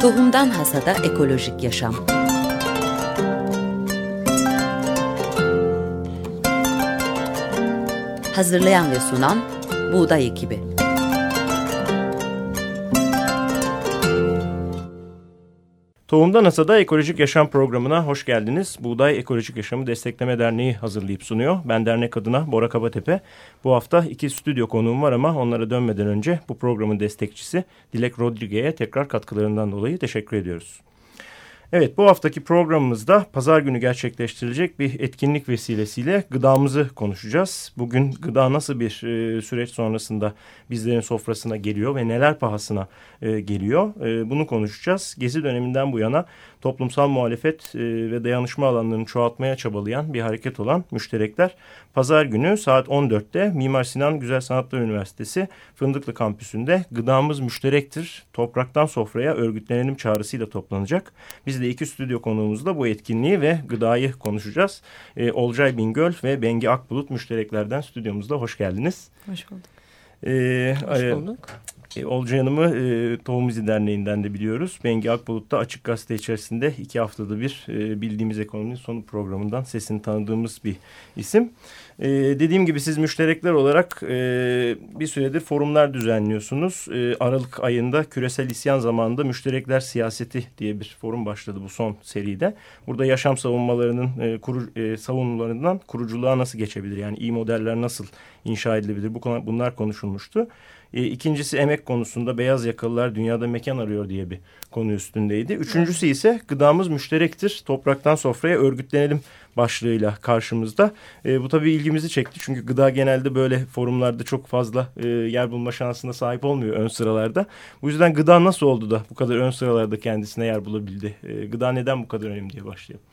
Tohumdan Hasada Ekolojik Yaşam. Hazırlayan ve sunan Buğday Ekibi Tohumda NASA'da Ekolojik Yaşam programına hoş geldiniz. Buğday Ekolojik Yaşamı Destekleme Derneği hazırlayıp sunuyor. Ben dernek adına Bora Kabatepe. Bu hafta iki stüdyo konuğum var ama onlara dönmeden önce bu programın destekçisi Dilek Rodriguez'e tekrar katkılarından dolayı teşekkür ediyoruz. Evet bu haftaki programımızda pazar günü gerçekleştirilecek bir etkinlik vesilesiyle gıdamızı konuşacağız. Bugün gıda nasıl bir e, süreç sonrasında bizlerin sofrasına geliyor ve neler pahasına e, geliyor e, bunu konuşacağız. Gezi döneminden bu yana toplumsal muhalefet e, ve dayanışma alanlarını çoğaltmaya çabalayan bir hareket olan müşterekler pazar günü saat 14'te Mimar Sinan Güzel Sanatlar Üniversitesi Fındıklı Kampüsü'nde gıdamız müşterektir topraktan sofraya örgütlenelim çağrısıyla toplanacak. Biz de iki stüdyo konuğumuzla bu etkinliği ve gıdayı konuşacağız. E, Olcay Bingöl ve Bengi Akbulut müştereklerden stüdyomuzda hoş geldiniz. Hoş bulduk. E, hoş bulduk. E, Olcay Hanım'ı e, Tohum İzi Derneği'nden de biliyoruz. Bengi Akbulut da Açık Gazete içerisinde iki haftada bir e, bildiğimiz ekonominin sonu programından sesini tanıdığımız bir isim. E, dediğim gibi siz müşterekler olarak e, bir süredir forumlar düzenliyorsunuz. E, Aralık ayında küresel isyan zamanında müşterekler siyaseti diye bir forum başladı bu son seride. Burada yaşam savunmalarının e, kuru, e, savunularından kuruculuğa nasıl geçebilir? Yani iyi modeller nasıl inşa edilebilir? Bu konu, bunlar konuşulmuştu. E, ikincisi emek konusunda beyaz yakalılar dünyada mekan arıyor diye bir konu üstündeydi. Üçüncüsü ise gıdamız müşterektir. Topraktan sofraya örgütlenelim başlığıyla karşımızda. E, bu tabii ilgimizi çekti. Çünkü gıda genelde böyle forumlarda çok fazla e, yer bulma şansına sahip olmuyor ön sıralarda. Bu yüzden gıda nasıl oldu da bu kadar ön sıralarda kendisine yer bulabildi? E, gıda neden bu kadar önemli diye başlayalım.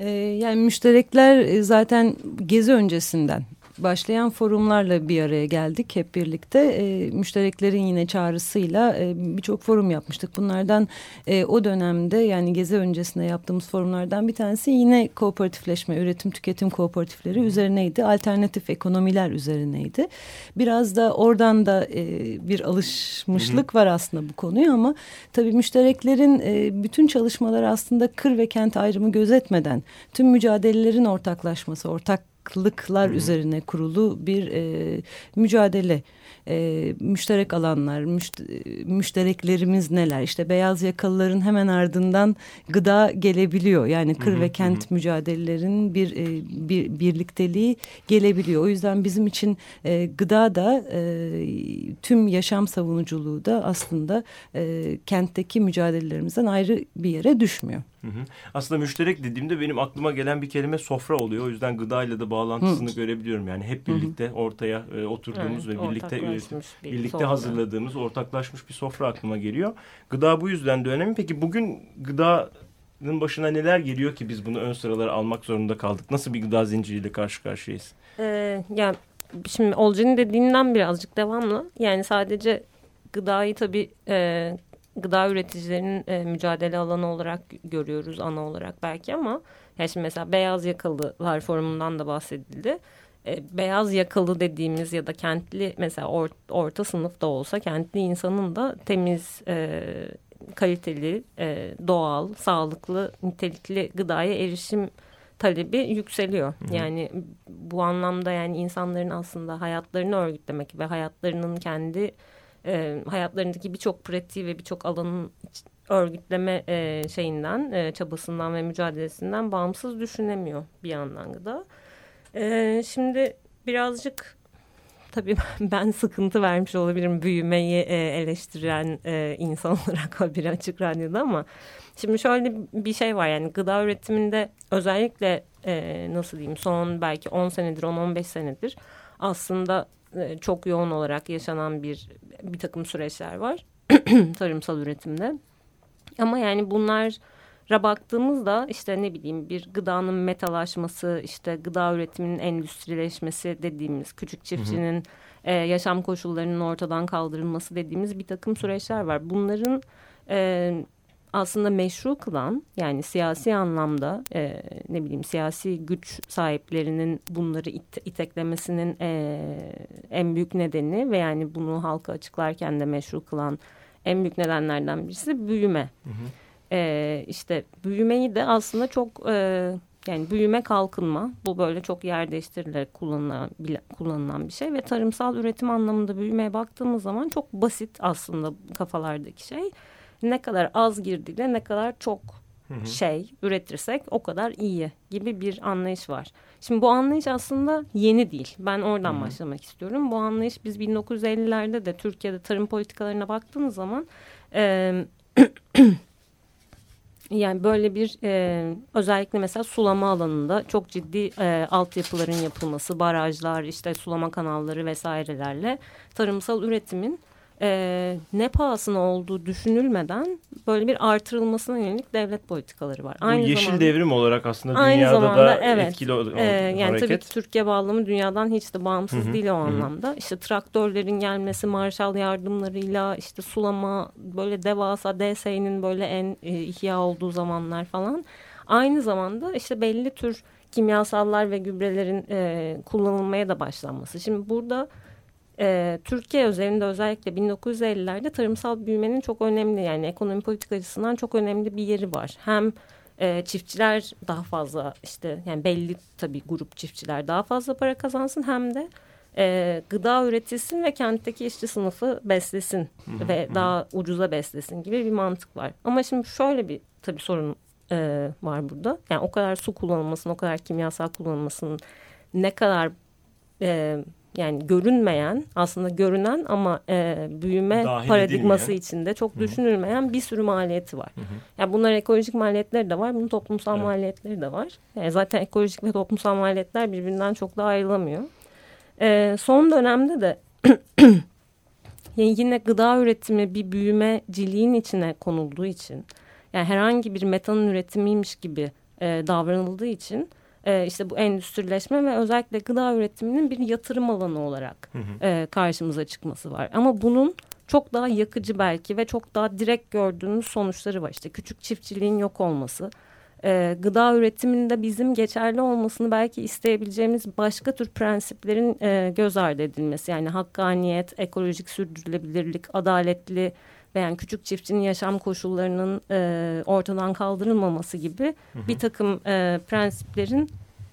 E, yani müşterekler zaten gezi öncesinden başlayan forumlarla bir araya geldik hep birlikte. E, müştereklerin yine çağrısıyla e, birçok forum yapmıştık. Bunlardan e, o dönemde yani gezi öncesinde yaptığımız forumlardan bir tanesi yine kooperatifleşme, üretim tüketim kooperatifleri üzerineydi. Alternatif ekonomiler üzerineydi. Biraz da oradan da e, bir alışmışlık var aslında bu konuya ama tabii müştereklerin e, bütün çalışmaları aslında kır ve kent ayrımı gözetmeden tüm mücadelelerin ortaklaşması, ortak farklılıklar hmm. üzerine kurulu bir e, mücadele. E, müşterek alanlar, müşt müştereklerimiz neler? İşte beyaz yakalıların hemen ardından gıda gelebiliyor. Yani kır hmm. ve kent hmm. mücadelelerinin bir, e, bir birlikteliği gelebiliyor. O yüzden bizim için e, gıda da e, tüm yaşam savunuculuğu da aslında e, kentteki mücadelelerimizden ayrı bir yere düşmüyor. Hı hı. Aslında müşterek dediğimde benim aklıma gelen bir kelime sofra oluyor. O yüzden gıdayla da bağlantısını hı. görebiliyorum. Yani hep birlikte hı hı. ortaya e, oturduğumuz evet, ve birlikte e, birlikte sofra. hazırladığımız, ortaklaşmış bir sofra aklıma geliyor. Gıda bu yüzden de önemli. Peki bugün gıdanın başına neler geliyor ki biz bunu ön sıralara almak zorunda kaldık? Nasıl bir gıda zinciriyle karşı karşıyayız? Ee, yani şimdi Olcan'ın dediğinden birazcık devamlı. Yani sadece gıdayı tabii e, gıda üreticilerinin e, mücadele alanı olarak görüyoruz ana olarak belki ama yani şimdi mesela beyaz yakalılar forumundan da bahsedildi. E, beyaz yakalı dediğimiz ya da kentli mesela or, orta sınıf da olsa kentli insanın da temiz e, kaliteli e, doğal sağlıklı nitelikli gıdaya erişim talebi yükseliyor. Hı. Yani bu anlamda yani insanların aslında hayatlarını örgütlemek ve hayatlarının kendi e, hayatlarındaki birçok pratiği ve birçok alanın örgütleme e, şeyinden, e, çabasından ve mücadelesinden bağımsız düşünemiyor bir yandan da. E, şimdi birazcık tabii ben sıkıntı vermiş olabilirim büyümeyi e, eleştiren e, insan olarak bir açık radyoda ama şimdi şöyle bir şey var yani gıda üretiminde özellikle e, nasıl diyeyim son belki 10 senedir 10-15 senedir aslında e, çok yoğun olarak yaşanan bir bir takım süreçler var tarımsal üretimde. Ama yani bunlara baktığımızda işte ne bileyim bir gıdanın metalaşması, işte gıda üretiminin endüstrileşmesi dediğimiz küçük çiftçinin hı hı. E, yaşam koşullarının ortadan kaldırılması dediğimiz bir takım süreçler var. Bunların e, aslında meşru kılan yani siyasi anlamda e, ne bileyim siyasi güç sahiplerinin bunları it, iteklemesinin e, en büyük nedeni ve yani bunu halka açıklarken de meşru kılan en büyük nedenlerden birisi büyüme. Hı hı. E, işte büyümeyi de aslında çok e, yani büyüme kalkınma bu böyle çok yer değiştirilerek kullanılan, kullanılan bir şey ve tarımsal üretim anlamında büyümeye baktığımız zaman çok basit aslında kafalardaki şey. Ne kadar az girdiyle ne kadar çok şey üretirsek o kadar iyi gibi bir anlayış var. Şimdi bu anlayış aslında yeni değil. Ben oradan hı başlamak istiyorum. Bu anlayış biz 1950'lerde de Türkiye'de tarım politikalarına baktığımız zaman e, yani böyle bir e, özellikle mesela sulama alanında çok ciddi e, altyapıların yapılması, barajlar, işte sulama kanalları vesairelerle tarımsal üretimin e, ne pahasına olduğu düşünülmeden böyle bir artırılmasına yönelik devlet politikaları var. Aynı Bu yeşil zamanda, devrim olarak aslında aynı dünyada zamanda, da evet, etkili o, e, Yani hareket. tabii ki Türkiye bağlamı dünyadan hiç de bağımsız Hı -hı. değil o Hı -hı. anlamda. İşte traktörlerin gelmesi, Marshall yardımlarıyla işte sulama böyle devasa DSE'nin böyle en e, ihya olduğu zamanlar falan. Aynı zamanda işte belli tür kimyasallar ve gübrelerin e, kullanılmaya da başlanması. Şimdi burada e, Türkiye üzerinde özellikle 1950'lerde tarımsal büyümenin çok önemli yani ekonomi politik açısından çok önemli bir yeri var. Hem e, çiftçiler daha fazla işte yani belli tabii grup çiftçiler daha fazla para kazansın hem de e, gıda üretilsin ve kentteki işçi sınıfı beslesin ve daha ucuza beslesin gibi bir mantık var. Ama şimdi şöyle bir tabii sorun e, var burada. Yani o kadar su kullanılmasının, o kadar kimyasal kullanılmasının ne kadar e, yani görünmeyen aslında görünen ama e, büyüme Dahil paradigması edilmeyen. içinde çok düşünülmeyen bir sürü maliyeti var. Hı-hı. Yani bunlar ekolojik maliyetleri de var, bunun toplumsal evet. maliyetleri de var. Yani zaten ekolojik ve toplumsal maliyetler birbirinden çok da ayrılamıyor. E, son dönemde de yani yine gıda üretimi bir büyümeciliğin içine konulduğu için yani herhangi bir metanın üretimiymiş gibi e, davranıldığı için e, işte bu endüstrileşme ve özellikle gıda üretiminin bir yatırım alanı olarak hı hı. E, karşımıza çıkması var. Ama bunun çok daha yakıcı belki ve çok daha direkt gördüğümüz sonuçları var. İşte küçük çiftçiliğin yok olması, e, gıda üretiminde bizim geçerli olmasını belki isteyebileceğimiz başka tür prensiplerin e, göz ardı edilmesi. Yani hakkaniyet, ekolojik sürdürülebilirlik, adaletli ve yani küçük çiftçinin yaşam koşullarının e, ortadan kaldırılmaması gibi hı hı. bir takım e, prensiplerin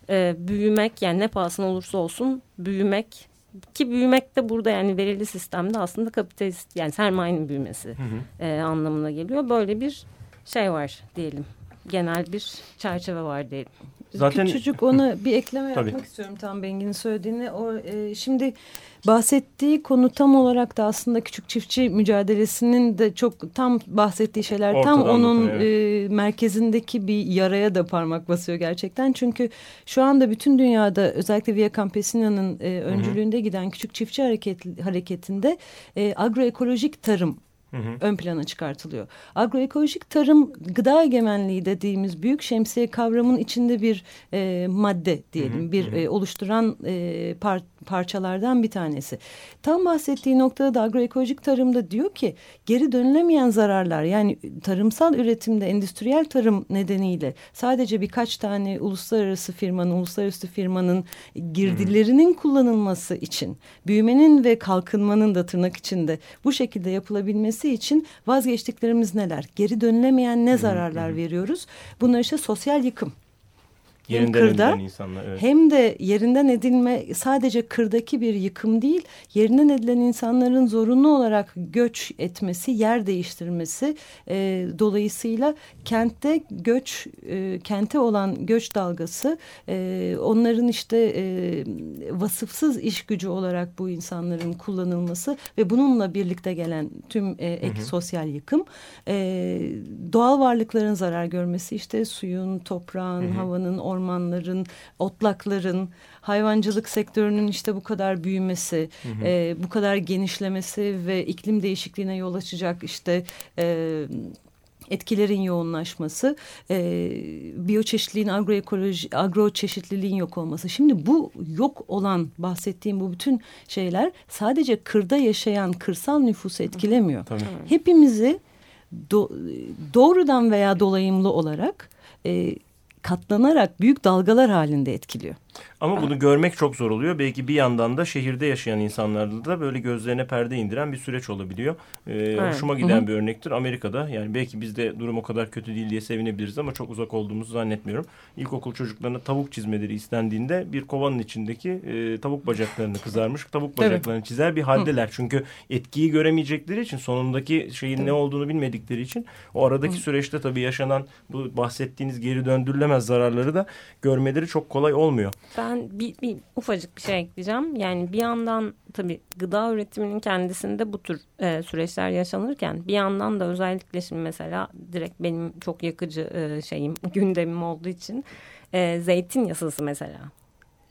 e, büyümek yani ne pahasına olursa olsun büyümek ki büyümek de burada yani verili sistemde aslında kapitalist yani sermayenin büyümesi hı hı. E, anlamına geliyor. Böyle bir şey var diyelim. Genel bir çerçeve var diyelim. Zaten küçücük ona bir ekleme yapmak istiyorum tam Bengi'nin söylediğini. O e, şimdi bahsettiği konu tam olarak da aslında küçük çiftçi mücadelesinin de çok tam bahsettiği şeyler Ortadan tam onun e, merkezindeki bir yaraya da parmak basıyor gerçekten. Çünkü şu anda bütün dünyada özellikle Via Campesina'nın e, öncülüğünde Hı -hı. giden küçük çiftçi hareket, hareketinde e, agroekolojik tarım Hı hı. ön plana çıkartılıyor. Agroekolojik tarım gıda egemenliği dediğimiz büyük şemsiye kavramın içinde bir e, madde diyelim. Hı hı. Bir e, oluşturan e, par parçalardan bir tanesi. Tam bahsettiği noktada da agroekolojik tarımda diyor ki geri dönülemeyen zararlar yani tarımsal üretimde endüstriyel tarım nedeniyle sadece birkaç tane uluslararası firmanın, uluslararası firmanın girdilerinin hı. kullanılması için büyümenin ve kalkınmanın da tırnak içinde bu şekilde yapılabilmesi için vazgeçtiklerimiz neler? Geri dönülemeyen ne zararlar veriyoruz? Bunlar işte sosyal yıkım Yerinden kırda insanlar, evet. hem de yerinden edilme sadece kırdaki bir yıkım değil yerinden edilen insanların zorunlu olarak göç etmesi yer değiştirmesi e, dolayısıyla kentte göç e, kente olan göç dalgası e, onların işte e, vasıfsız iş gücü olarak bu insanların kullanılması ve bununla birlikte gelen tüm e, ek hı hı. sosyal yıkım e, doğal varlıkların zarar görmesi işte suyun toprağın hı hı. havanın ormanların, otlakların, hayvancılık sektörünün işte bu kadar büyümesi, hı hı. E, bu kadar genişlemesi ve iklim değişikliğine yol açacak işte... E, etkilerin yoğunlaşması, e, biyoçeşitliliğin, agroekoloji, agro çeşitliliğin yok olması. Şimdi bu yok olan bahsettiğim bu bütün şeyler sadece kırda yaşayan kırsal nüfusu etkilemiyor. Tabii. Hepimizi do, doğrudan veya dolayımlı olarak e, katlanarak büyük dalgalar halinde etkiliyor. Ama bunu görmek çok zor oluyor. Belki bir yandan da şehirde yaşayan insanlarda da böyle gözlerine perde indiren bir süreç olabiliyor. Ee, evet. Hoşuma giden Hı -hı. bir örnektir. Amerika'da yani belki bizde durum o kadar kötü değil diye sevinebiliriz ama çok uzak olduğumuzu zannetmiyorum. İlkokul çocuklarına tavuk çizmeleri istendiğinde bir kovanın içindeki e, tavuk bacaklarını kızarmış tavuk bacaklarını evet. çizer bir haldeler. Hı. Çünkü etkiyi göremeyecekleri için sonundaki şeyin Hı. ne olduğunu bilmedikleri için o aradaki Hı. süreçte tabii yaşanan bu bahsettiğiniz geri döndürülemez zararları da görmeleri çok kolay olmuyor. Ben bir, bir ufacık bir şey ekleyeceğim. Yani bir yandan tabii gıda üretiminin kendisinde bu tür e, süreçler yaşanırken bir yandan da özellikle şimdi mesela direkt benim çok yakıcı e, şeyim gündemim olduğu için e, zeytin yasası mesela.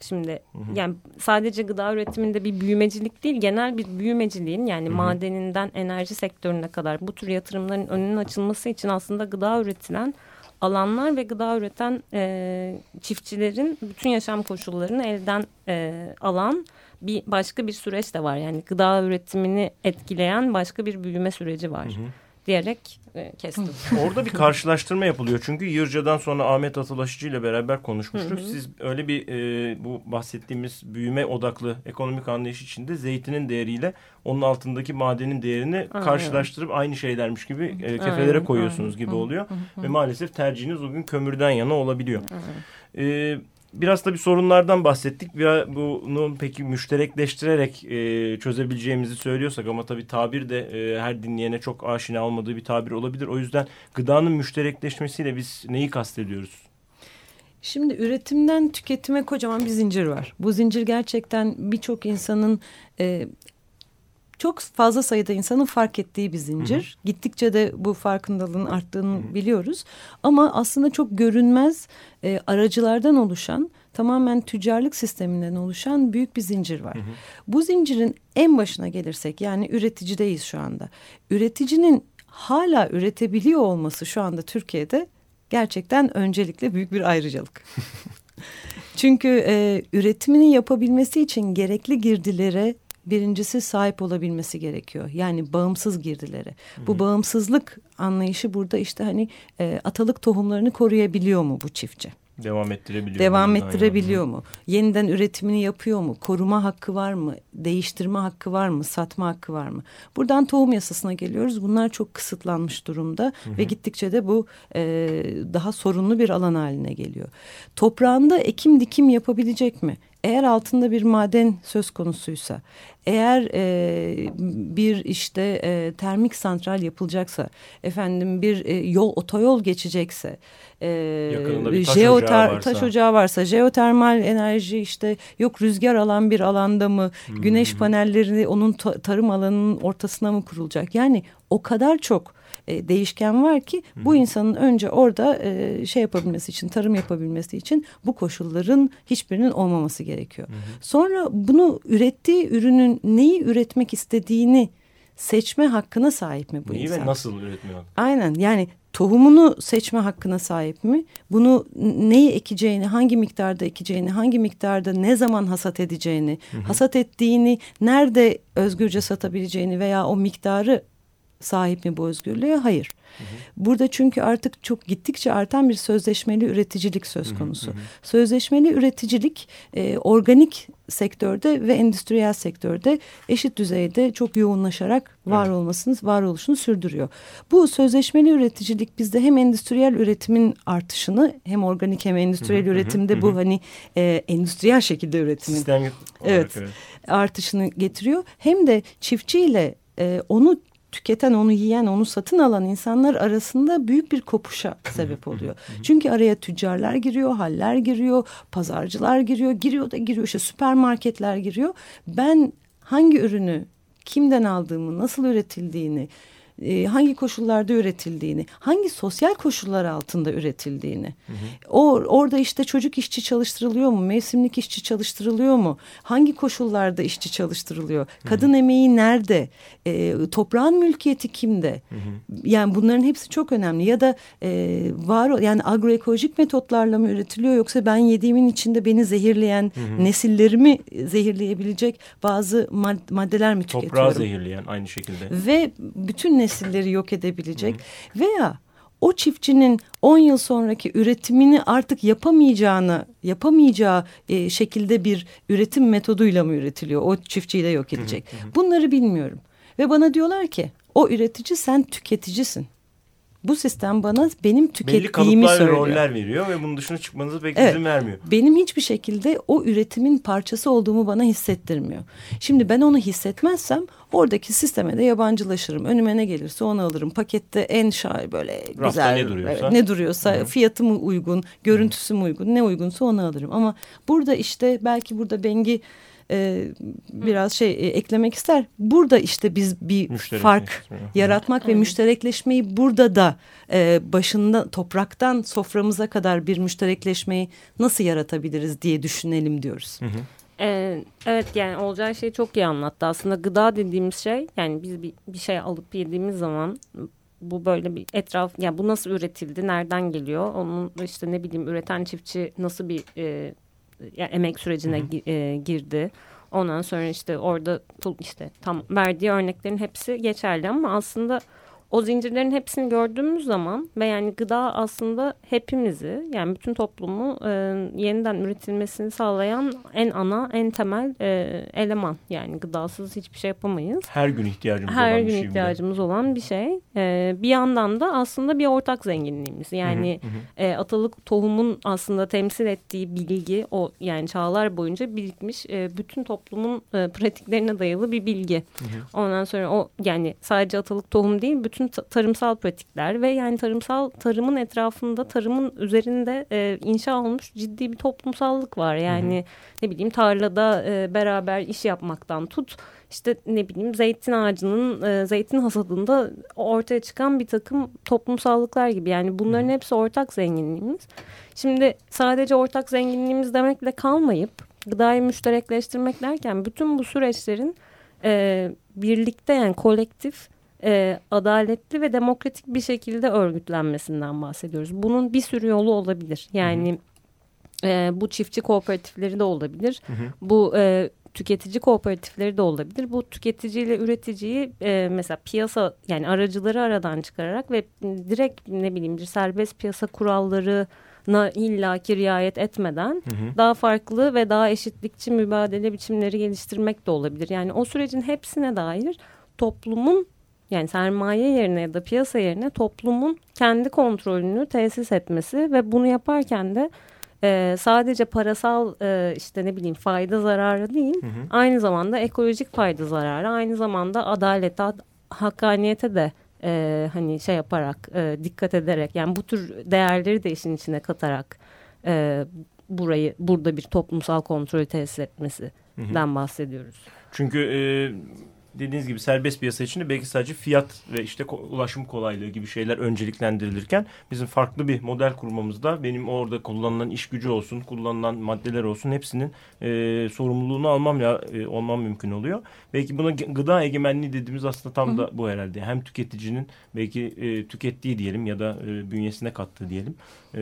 Şimdi hı hı. yani sadece gıda üretiminde bir büyümecilik değil genel bir büyümeciliğin yani hı hı. madeninden enerji sektörüne kadar bu tür yatırımların önünün açılması için aslında gıda üretilen alanlar ve gıda üreten e, çiftçilerin bütün yaşam koşullarını elden e, alan bir başka bir süreç de var. Yani gıda üretimini etkileyen başka bir büyüme süreci var. Hı hı diyerek e, kestim. Orada bir karşılaştırma yapılıyor. Çünkü Yırca'dan sonra Ahmet Atılaşıcı ile beraber konuşmuştuk. Hı hı. Siz öyle bir e, bu bahsettiğimiz büyüme odaklı ekonomik anlayış içinde zeytinin değeriyle onun altındaki madenin değerini Aynen. karşılaştırıp aynı şeylermiş gibi e, kefelere Aynen. Aynen. gibi oluyor. Hı hı. Ve maalesef tercihiniz o gün kömürden yana olabiliyor. Aynen. Biraz da bir sorunlardan bahsettik. ve bunu peki müşterekleştirerek e, çözebileceğimizi söylüyorsak ama tabii tabir de e, her dinleyene çok aşina olmadığı bir tabir olabilir. O yüzden gıdanın müşterekleşmesiyle biz neyi kastediyoruz? Şimdi üretimden tüketime kocaman bir zincir var. Bu zincir gerçekten birçok insanın e, çok fazla sayıda insanın fark ettiği bir zincir. Hı hı. Gittikçe de bu farkındalığın arttığını hı hı. biliyoruz. Ama aslında çok görünmez e, aracılardan oluşan tamamen tüccarlık sisteminden oluşan büyük bir zincir var. Hı hı. Bu zincirin en başına gelirsek yani üreticideyiz şu anda. Üreticinin hala üretebiliyor olması şu anda Türkiye'de gerçekten öncelikle büyük bir ayrıcalık. Çünkü e, üretimini yapabilmesi için gerekli girdilere birincisi sahip olabilmesi gerekiyor. Yani bağımsız girdileri. Hı. Bu bağımsızlık anlayışı burada işte hani e, atalık tohumlarını koruyabiliyor mu bu çiftçi? Devam ettirebiliyor Devam mu? ettirebiliyor Aynen. mu? Yeniden üretimini yapıyor mu? Koruma hakkı var mı? Değiştirme hakkı var mı? Satma hakkı var mı? Buradan tohum yasasına geliyoruz. Bunlar çok kısıtlanmış durumda hı hı. ve gittikçe de bu e, daha sorunlu bir alan haline geliyor. Toprağında ekim dikim yapabilecek mi? Eğer altında bir maden söz konusuysa, eğer e, bir işte e, termik santral yapılacaksa, efendim bir e, yol otoyol geçecekse, e, bir taş, jeoter, ocağı varsa. taş ocağı varsa, jeotermal enerji işte yok rüzgar alan bir alanda mı, hmm. güneş panelleri onun tarım alanının ortasına mı kurulacak? Yani o kadar çok e, değişken var ki Hı -hı. bu insanın önce orada e, şey yapabilmesi için tarım yapabilmesi için bu koşulların hiçbirinin olmaması gerekiyor. Hı -hı. Sonra bunu ürettiği ürünün neyi üretmek istediğini seçme hakkına sahip mi bu Neyi insan? ve nasıl üretmiyor? Aynen yani tohumunu seçme hakkına sahip mi? Bunu neyi ekeceğini, hangi miktarda ekeceğini, hangi miktarda ne zaman hasat edeceğini, hı hı. hasat ettiğini nerede özgürce satabileceğini veya o miktarı sahip mi bu özgürlüğe? Hayır. Hı hı. Burada çünkü artık çok gittikçe artan bir sözleşmeli üreticilik söz konusu. Hı hı. Sözleşmeli üreticilik e, organik sektörde ve endüstriyel sektörde eşit düzeyde çok yoğunlaşarak var evet. olmasını, varoluşunu sürdürüyor. Bu sözleşmeli üreticilik bizde hem endüstriyel üretimin artışını hem organik hem endüstriyel hı hı. üretimde hı hı. bu hani e, endüstriyel şekilde üretimin Sistem evet, evet artışını getiriyor. Hem de çiftçiyle e, onu tüketen, onu yiyen, onu satın alan insanlar arasında büyük bir kopuşa sebep oluyor. Çünkü araya tüccarlar giriyor, haller giriyor, pazarcılar giriyor, giriyor da giriyor işte süpermarketler giriyor. Ben hangi ürünü kimden aldığımı, nasıl üretildiğini, e, hangi koşullarda üretildiğini, hangi sosyal koşullar altında üretildiğini. Hı hı. O orada işte çocuk işçi çalıştırılıyor mu, mevsimlik işçi çalıştırılıyor mu, hangi koşullarda işçi çalıştırılıyor, kadın hı hı. emeği nerede, e, toprağın mülkiyeti kimde? Hı hı. Yani bunların hepsi çok önemli. Ya da e, var yani agroekolojik metotlarla mı üretiliyor yoksa ben yediğimin içinde beni zehirleyen, hı hı. nesillerimi zehirleyebilecek bazı maddeler mi tüketiyorum? Toprağı zehirleyen aynı şekilde. Ve bütün nesilleri yok edebilecek Hı. veya o çiftçinin 10 yıl sonraki üretimini artık yapamayacağını, yapamayacağı e, şekilde bir üretim metoduyla mı üretiliyor? O çiftçiyi de yok edecek. Bunları bilmiyorum. Ve bana diyorlar ki o üretici sen tüketicisin. Bu sistem bana benim tükettiğimi Belli söylüyor. roller veriyor ve bunun dışına çıkmanıza pek Evet. izin vermiyor. Benim hiçbir şekilde o üretimin parçası olduğumu bana hissettirmiyor. Şimdi ben onu hissetmezsem oradaki sisteme de yabancılaşırım. Önüme ne gelirse onu alırım. Pakette en şair böyle güzel ne duruyorsa. evet, ne duruyorsa hı. fiyatı mı uygun, görüntüsü mü uygun, ne uygunsa onu alırım. Ama burada işte belki burada Bengi e, biraz şey e, eklemek ister. Burada işte biz bir Müşterek fark resmi. yaratmak ve müşterekleşmeyi burada da e, başında topraktan soframıza kadar bir müşterekleşmeyi nasıl yaratabiliriz diye düşünelim diyoruz. Ee, evet yani olacağı şeyi çok iyi anlattı. Aslında gıda dediğimiz şey yani biz bir, bir şey alıp yediğimiz zaman bu böyle bir etraf yani bu nasıl üretildi nereden geliyor onun işte ne bileyim üreten çiftçi nasıl bir e, yani emek sürecine gi- e, girdi. Ondan sonra işte orada işte tam verdiği örneklerin hepsi geçerli ama aslında o zincirlerin hepsini gördüğümüz zaman ve yani gıda aslında hepimizi yani bütün toplumu e, yeniden üretilmesini sağlayan en ana en temel e, eleman yani gıdasız hiçbir şey yapamayız. Her gün ihtiyacımız Her olan gün bir şey. bir de. ihtiyacımız olan bir şey. Ee, bir yandan da aslında bir ortak zenginliğimiz. Yani e, atalık tohumun aslında temsil ettiği bilgi o yani çağlar boyunca birikmiş e, bütün toplumun e, pratiklerine dayalı bir bilgi. Ondan sonra o yani sadece atalık tohum değil bütün ta- tarımsal pratikler ve yani tarımsal tarımın etrafında tarımın üzerinde e, inşa olmuş ciddi bir toplumsallık var. Yani ne bileyim tarlada e, beraber iş yapmaktan tut işte ne bileyim zeytin ağacının e, zeytin hasadında ortaya çıkan bir takım toplumsallıklar gibi yani bunların hepsi ortak zenginliğimiz. Şimdi sadece ortak zenginliğimiz demekle kalmayıp gıdayı müşterekleştirmek derken bütün bu süreçlerin e, birlikte yani kolektif e, adaletli ve demokratik bir şekilde örgütlenmesinden bahsediyoruz. Bunun bir sürü yolu olabilir. Yani e, bu çiftçi kooperatifleri de olabilir. Bu e, tüketici kooperatifleri de olabilir. Bu tüketici ile üreticiyi e, mesela piyasa yani aracıları aradan çıkararak ve direkt ne bileyim bir serbest piyasa kurallarına illaki riayet etmeden daha farklı ve daha eşitlikçi mübadele biçimleri geliştirmek de olabilir. Yani o sürecin hepsine dair toplumun yani sermaye yerine ya da piyasa yerine toplumun kendi kontrolünü tesis etmesi ve bunu yaparken de e, sadece parasal e, işte ne bileyim fayda zararı değil aynı zamanda ekolojik fayda zararı aynı zamanda adalete ad- hakkaniyete de e, hani şey yaparak e, dikkat ederek yani bu tür değerleri de işin içine katarak e, burayı burada bir toplumsal kontrolü tesis etmesinden bahsediyoruz. Çünkü e, dediğiniz gibi serbest piyasa içinde belki sadece fiyat ve işte ulaşım kolaylığı gibi şeyler önceliklendirilirken bizim farklı bir model kurmamızda benim orada kullanılan iş gücü olsun, kullanılan maddeler olsun hepsinin e, sorumluluğunu almam ya e, olmam mümkün oluyor. Belki buna gıda egemenliği dediğimiz aslında tam da bu herhalde. Hem tüketicinin belki e, tükettiği diyelim ya da e, bünyesine kattığı diyelim e,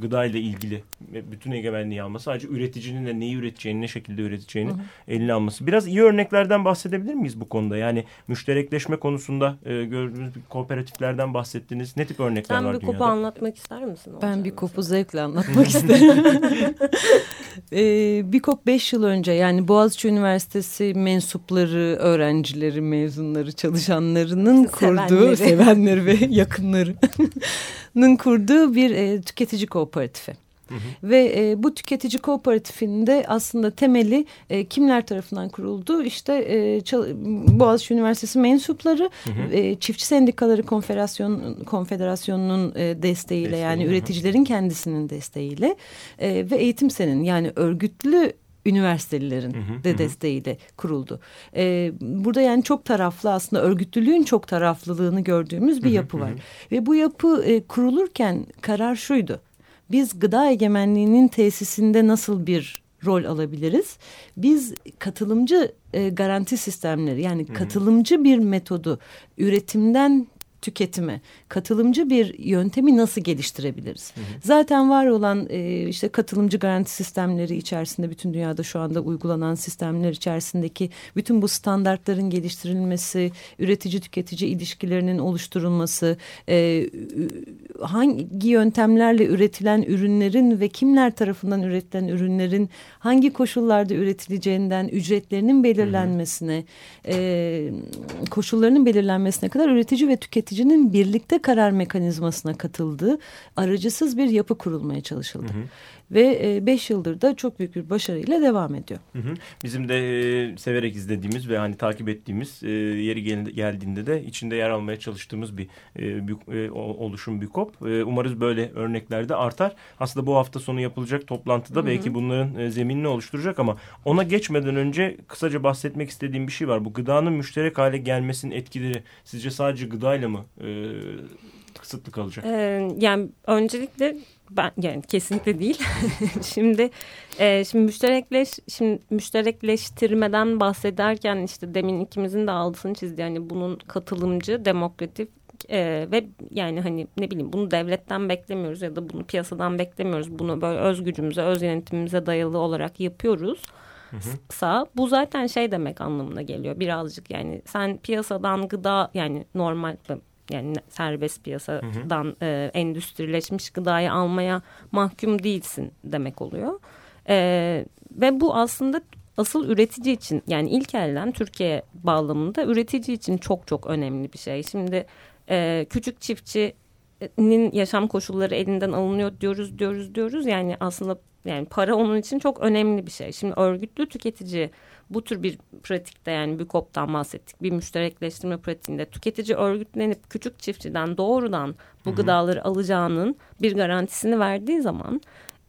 gıda ile ilgili bütün egemenliği alması sadece üreticinin de neyi üreteceğini ne şekilde üreteceğini eline alması. Biraz iyi örneklerden bahsedebilir miyiz bu konuda? Yani müşterekleşme konusunda e, gördüğümüz bir kooperatiflerden bahsettiniz. Ne tip örnekler Sen var bir kopu dünyada? anlatmak ister misin? Ben bir kopu zevkle anlatmak isterim. ee, bir kop beş yıl önce yani Boğaziçi Üniversitesi mensupları, öğrencileri, mezunları, çalışanlarının kurduğu, Sevenleri. sevenleri ve yakınlarının kurduğu bir e, tüketici kooperatifi. Ve e, bu tüketici kooperatifinde aslında temeli e, kimler tarafından kuruldu? İşte e, Boğaziçi Üniversitesi mensupları, e, Çiftçi Sendikaları Konfederasyon, Konfederasyonu'nun e, desteğiyle Desteği, yani hı hı. üreticilerin kendisinin desteğiyle e, ve Eğitim Sen'in yani örgütlü üniversitelilerin de desteğiyle kuruldu. E, burada yani çok taraflı aslında örgütlülüğün çok taraflılığını gördüğümüz bir yapı var. Ve bu yapı e, kurulurken karar şuydu. Biz gıda egemenliğinin tesisinde nasıl bir rol alabiliriz? Biz katılımcı e, garanti sistemleri yani katılımcı bir metodu üretimden tüketime katılımcı bir yöntemi nasıl geliştirebiliriz? Hı hı. Zaten var olan e, işte katılımcı garanti sistemleri içerisinde bütün dünyada şu anda uygulanan sistemler içerisindeki bütün bu standartların geliştirilmesi, üretici tüketici ilişkilerinin oluşturulması, e, hangi yöntemlerle üretilen ürünlerin ve kimler tarafından üretilen ürünlerin hangi koşullarda üretileceğinden ücretlerinin belirlenmesine, e, koşullarının belirlenmesine kadar üretici ve tüketicinin birlikte karar mekanizmasına katıldığı aracısız bir yapı kurulmaya çalışıldı. Hı hı. Ve e, beş yıldır da çok büyük bir başarıyla devam ediyor. Hı hı. Bizim de e, severek izlediğimiz ve hani takip ettiğimiz e, yeri gel geldiğinde de içinde yer almaya çalıştığımız bir, e, bir e, oluşum BÜKOP. E, umarız böyle örneklerde artar. Aslında bu hafta sonu yapılacak toplantıda hı hı. belki bunların e, zeminini oluşturacak ama ona geçmeden önce kısaca bahsetmek istediğim bir şey var. Bu gıdanın müşterek hale gelmesinin etkileri sizce sadece gıdayla mı e, kısıtlı kalacak? Ee, yani öncelikle ben yani kesinlikle değil. şimdi e, şimdi müşterekleş şimdi müşterekleştirmeden bahsederken işte demin ikimizin de altını çizdi. Yani bunun katılımcı, demokratik e, ve yani hani ne bileyim bunu devletten beklemiyoruz ya da bunu piyasadan beklemiyoruz. Bunu böyle öz gücümüze, öz yönetimimize dayalı olarak yapıyoruz. Hı hı. Sa bu zaten şey demek anlamına geliyor birazcık yani sen piyasadan gıda yani normal yani serbest piyasadan hı hı. E, endüstrileşmiş gıdayı almaya mahkum değilsin demek oluyor. E, ve bu aslında asıl üretici için yani ilk elden Türkiye bağlamında üretici için çok çok önemli bir şey. Şimdi e, küçük çiftçinin yaşam koşulları elinden alınıyor diyoruz diyoruz diyoruz yani aslında yani para onun için çok önemli bir şey. Şimdi örgütlü tüketici bu tür bir pratikte yani bir koptan bahsettik. Bir müşterekleştirme pratiğinde tüketici örgütlenip küçük çiftçiden doğrudan bu Hı -hı. gıdaları alacağının bir garantisini verdiği zaman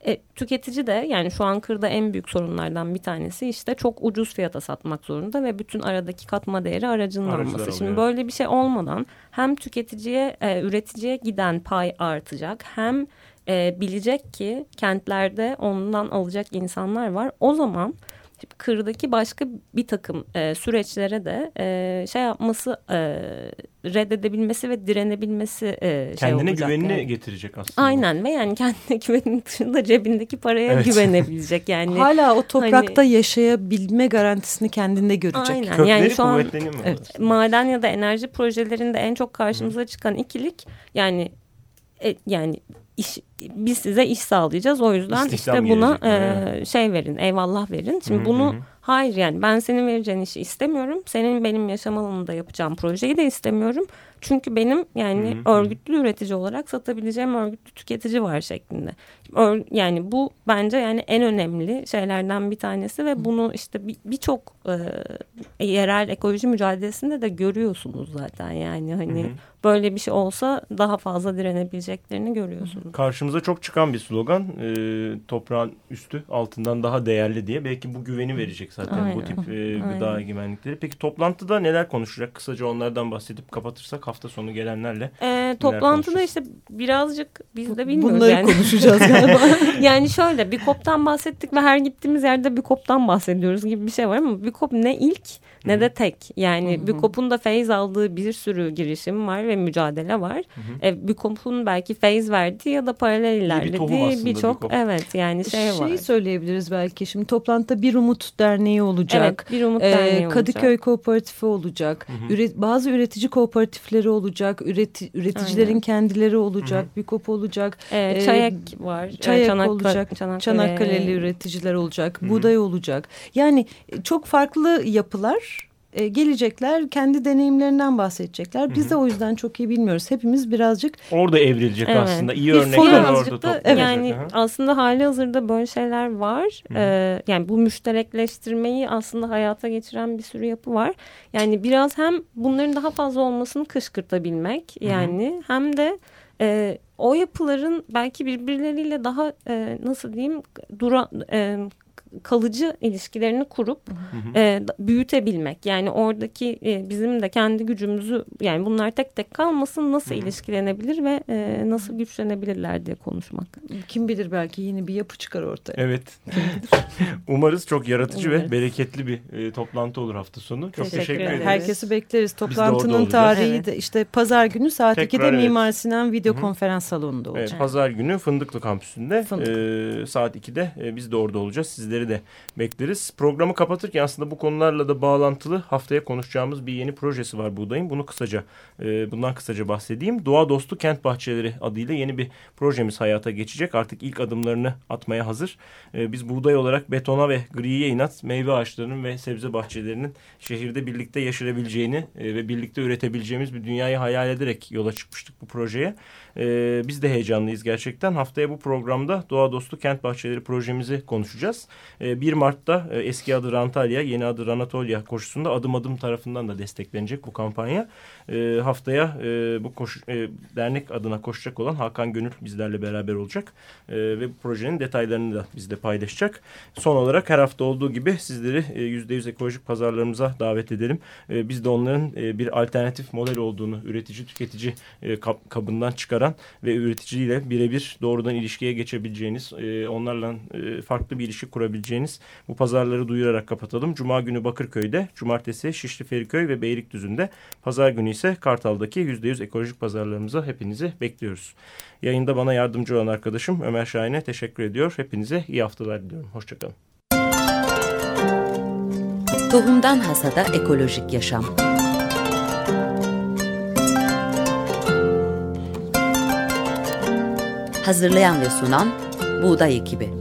e, tüketici de yani şu an kırda en büyük sorunlardan bir tanesi işte çok ucuz fiyata satmak zorunda ve bütün aradaki katma değeri aracının alması. Şimdi böyle bir şey olmadan hem tüketiciye, e, üreticiye giden pay artacak hem e, bilecek ki kentlerde ondan alacak insanlar var. O zaman kırdaki başka bir takım e, süreçlere de e, şey yapması e, reddedebilmesi ve direnebilmesi e, şey kendine olacak. güvenini yani. getirecek aslında. Aynen ve yani kendine güvenin dışında cebindeki paraya evet. güvenebilecek yani. Hala o toprakta hani, yaşayabilme garantisini kendinde görecek. Aynen. Kökleri yani şu an evet. maden ya da enerji projelerinde en çok karşımıza Hı. çıkan ikilik yani e, yani iş, biz size iş sağlayacağız. O yüzden İstihdam işte buna e, şey verin, eyvallah verin. Şimdi hı hı. bunu hayır yani ben senin vereceğin işi istemiyorum. Senin benim yaşam alanında yapacağım projeyi de istemiyorum. Çünkü benim yani hı hı. örgütlü üretici olarak satabileceğim örgütlü tüketici var şeklinde. Yani bu bence yani en önemli şeylerden bir tanesi ve bunu işte birçok bir e, yerel ekoloji mücadelesinde de görüyorsunuz zaten yani hani hı hı. böyle bir şey olsa daha fazla direnebileceklerini görüyorsunuz. Karşımıza çok çıkan bir slogan e, toprağın üstü altından daha değerli diye belki bu güveni verecek zaten Aynen. bu tip e, gıda Aynen. egemenlikleri. Peki toplantıda neler konuşacak? Kısaca onlardan bahsedip kapatırsak hafta sonu gelenlerle. E, toplantıda işte birazcık biz de bilmiyoruz Bunları yani. konuşacağız galiba. yani şöyle bir koptan bahsettik ve her gittiğimiz yerde bir koptan bahsediyoruz gibi bir şey var ama bir kop ne ilk ne de tek. Yani Hı -hı. BÜKOP'un da feyiz aldığı bir sürü girişim var ve mücadele var. Hı -hı. E, BÜKOP'un belki feyiz verdiği ya da paralel ilerlediği birçok bir evet yani şey, şey var. Şeyi söyleyebiliriz belki şimdi toplantıda Bir Umut Derneği olacak. Evet Bir Umut ee, Derneği Kadıköy olacak. Kooperatifi olacak. Hı -hı. Üret, bazı üretici kooperatifleri olacak. Üreti, üreticilerin Aynen. kendileri olacak. Hı -hı. BÜKOP olacak. Ee, ee, Çayak var. Çayak Çanakkale, olacak. Çanakkale. Çanakkale'li üreticiler olacak. Hı -hı. Buğday olacak. Yani çok farklı yapılar e, gelecekler kendi deneyimlerinden bahsedecekler. Biz Hı -hı. de o yüzden çok iyi bilmiyoruz. Hepimiz birazcık orada evrilecek evet. aslında. İyi örnekler orada toplanacak. Evet. Yani Hı aslında hali hazırda böyle şeyler var. Ee, yani bu müşterekleştirmeyi aslında hayata geçiren bir sürü yapı var. Yani biraz hem bunların daha fazla olmasını kışkırtabilmek yani hem de e, o yapıların belki birbirleriyle daha e, nasıl diyeyim dura, e, kalıcı ilişkilerini kurup e, büyütebilmek. Yani oradaki e, bizim de kendi gücümüzü yani bunlar tek tek kalmasın nasıl ilişkilenebilir ve e, nasıl güçlenebilirler diye konuşmak. Kim bilir belki yeni bir yapı çıkar ortaya. Evet. Umarız çok yaratıcı Umarız. ve bereketli bir e, toplantı olur hafta sonu. Çok teşekkür, teşekkür ederiz. Herkesi bekleriz. Toplantının tarihi evet. de işte pazar günü saat Tekrar, 2'de evet. Mimar Sinan Video Hı-hı. Konferans Salonu'nda olacak. Evet, pazar günü Fındıklı Kampüsü'nde Fındık. e, saat 2'de e, biz de orada olacağız. Sizleri de bekleriz. Programı kapatırken aslında bu konularla da bağlantılı haftaya konuşacağımız bir yeni projesi var Buğday'ın. Bunu kısaca e, bundan kısaca bahsedeyim. Doğa Dostu Kent Bahçeleri adıyla yeni bir projemiz hayata geçecek. Artık ilk adımlarını atmaya hazır. E, biz Buğday olarak betona ve griye inat meyve ağaçlarının ve sebze bahçelerinin şehirde birlikte yaşayabileceğini e, ve birlikte üretebileceğimiz bir dünyayı hayal ederek yola çıkmıştık bu projeye. E, biz de heyecanlıyız gerçekten. Haftaya bu programda Doğa Dostu Kent Bahçeleri projemizi konuşacağız. E, 1 Mart'ta e, eski adı Rantalya, yeni adı Ranatolya koşusunda adım adım tarafından da desteklenecek bu kampanya. E, haftaya e, bu koşu, e, dernek adına koşacak olan Hakan Gönül bizlerle beraber olacak. E, ve bu projenin detaylarını da bizle paylaşacak. Son olarak her hafta olduğu gibi sizleri e, %100 ekolojik pazarlarımıza davet edelim. E, biz de onların e, bir alternatif model olduğunu üretici tüketici e, kabından çıkaran ve üreticiyle birebir doğrudan ilişkiye geçebileceğiniz, e, onlarla e, farklı bir ilişki kurabileceğiniz bu pazarları duyurarak kapatalım. Cuma günü Bakırköy'de, cumartesi Şişli Feriköy ve Beylikdüzü'nde, pazar günü ise Kartal'daki %100 ekolojik pazarlarımıza hepinizi bekliyoruz. Yayında bana yardımcı olan arkadaşım Ömer Şahin'e teşekkür ediyor. Hepinize iyi haftalar diliyorum. Hoşçakalın. Tohumdan Hasada Ekolojik Yaşam Hazırlayan ve sunan Buğday Ekibi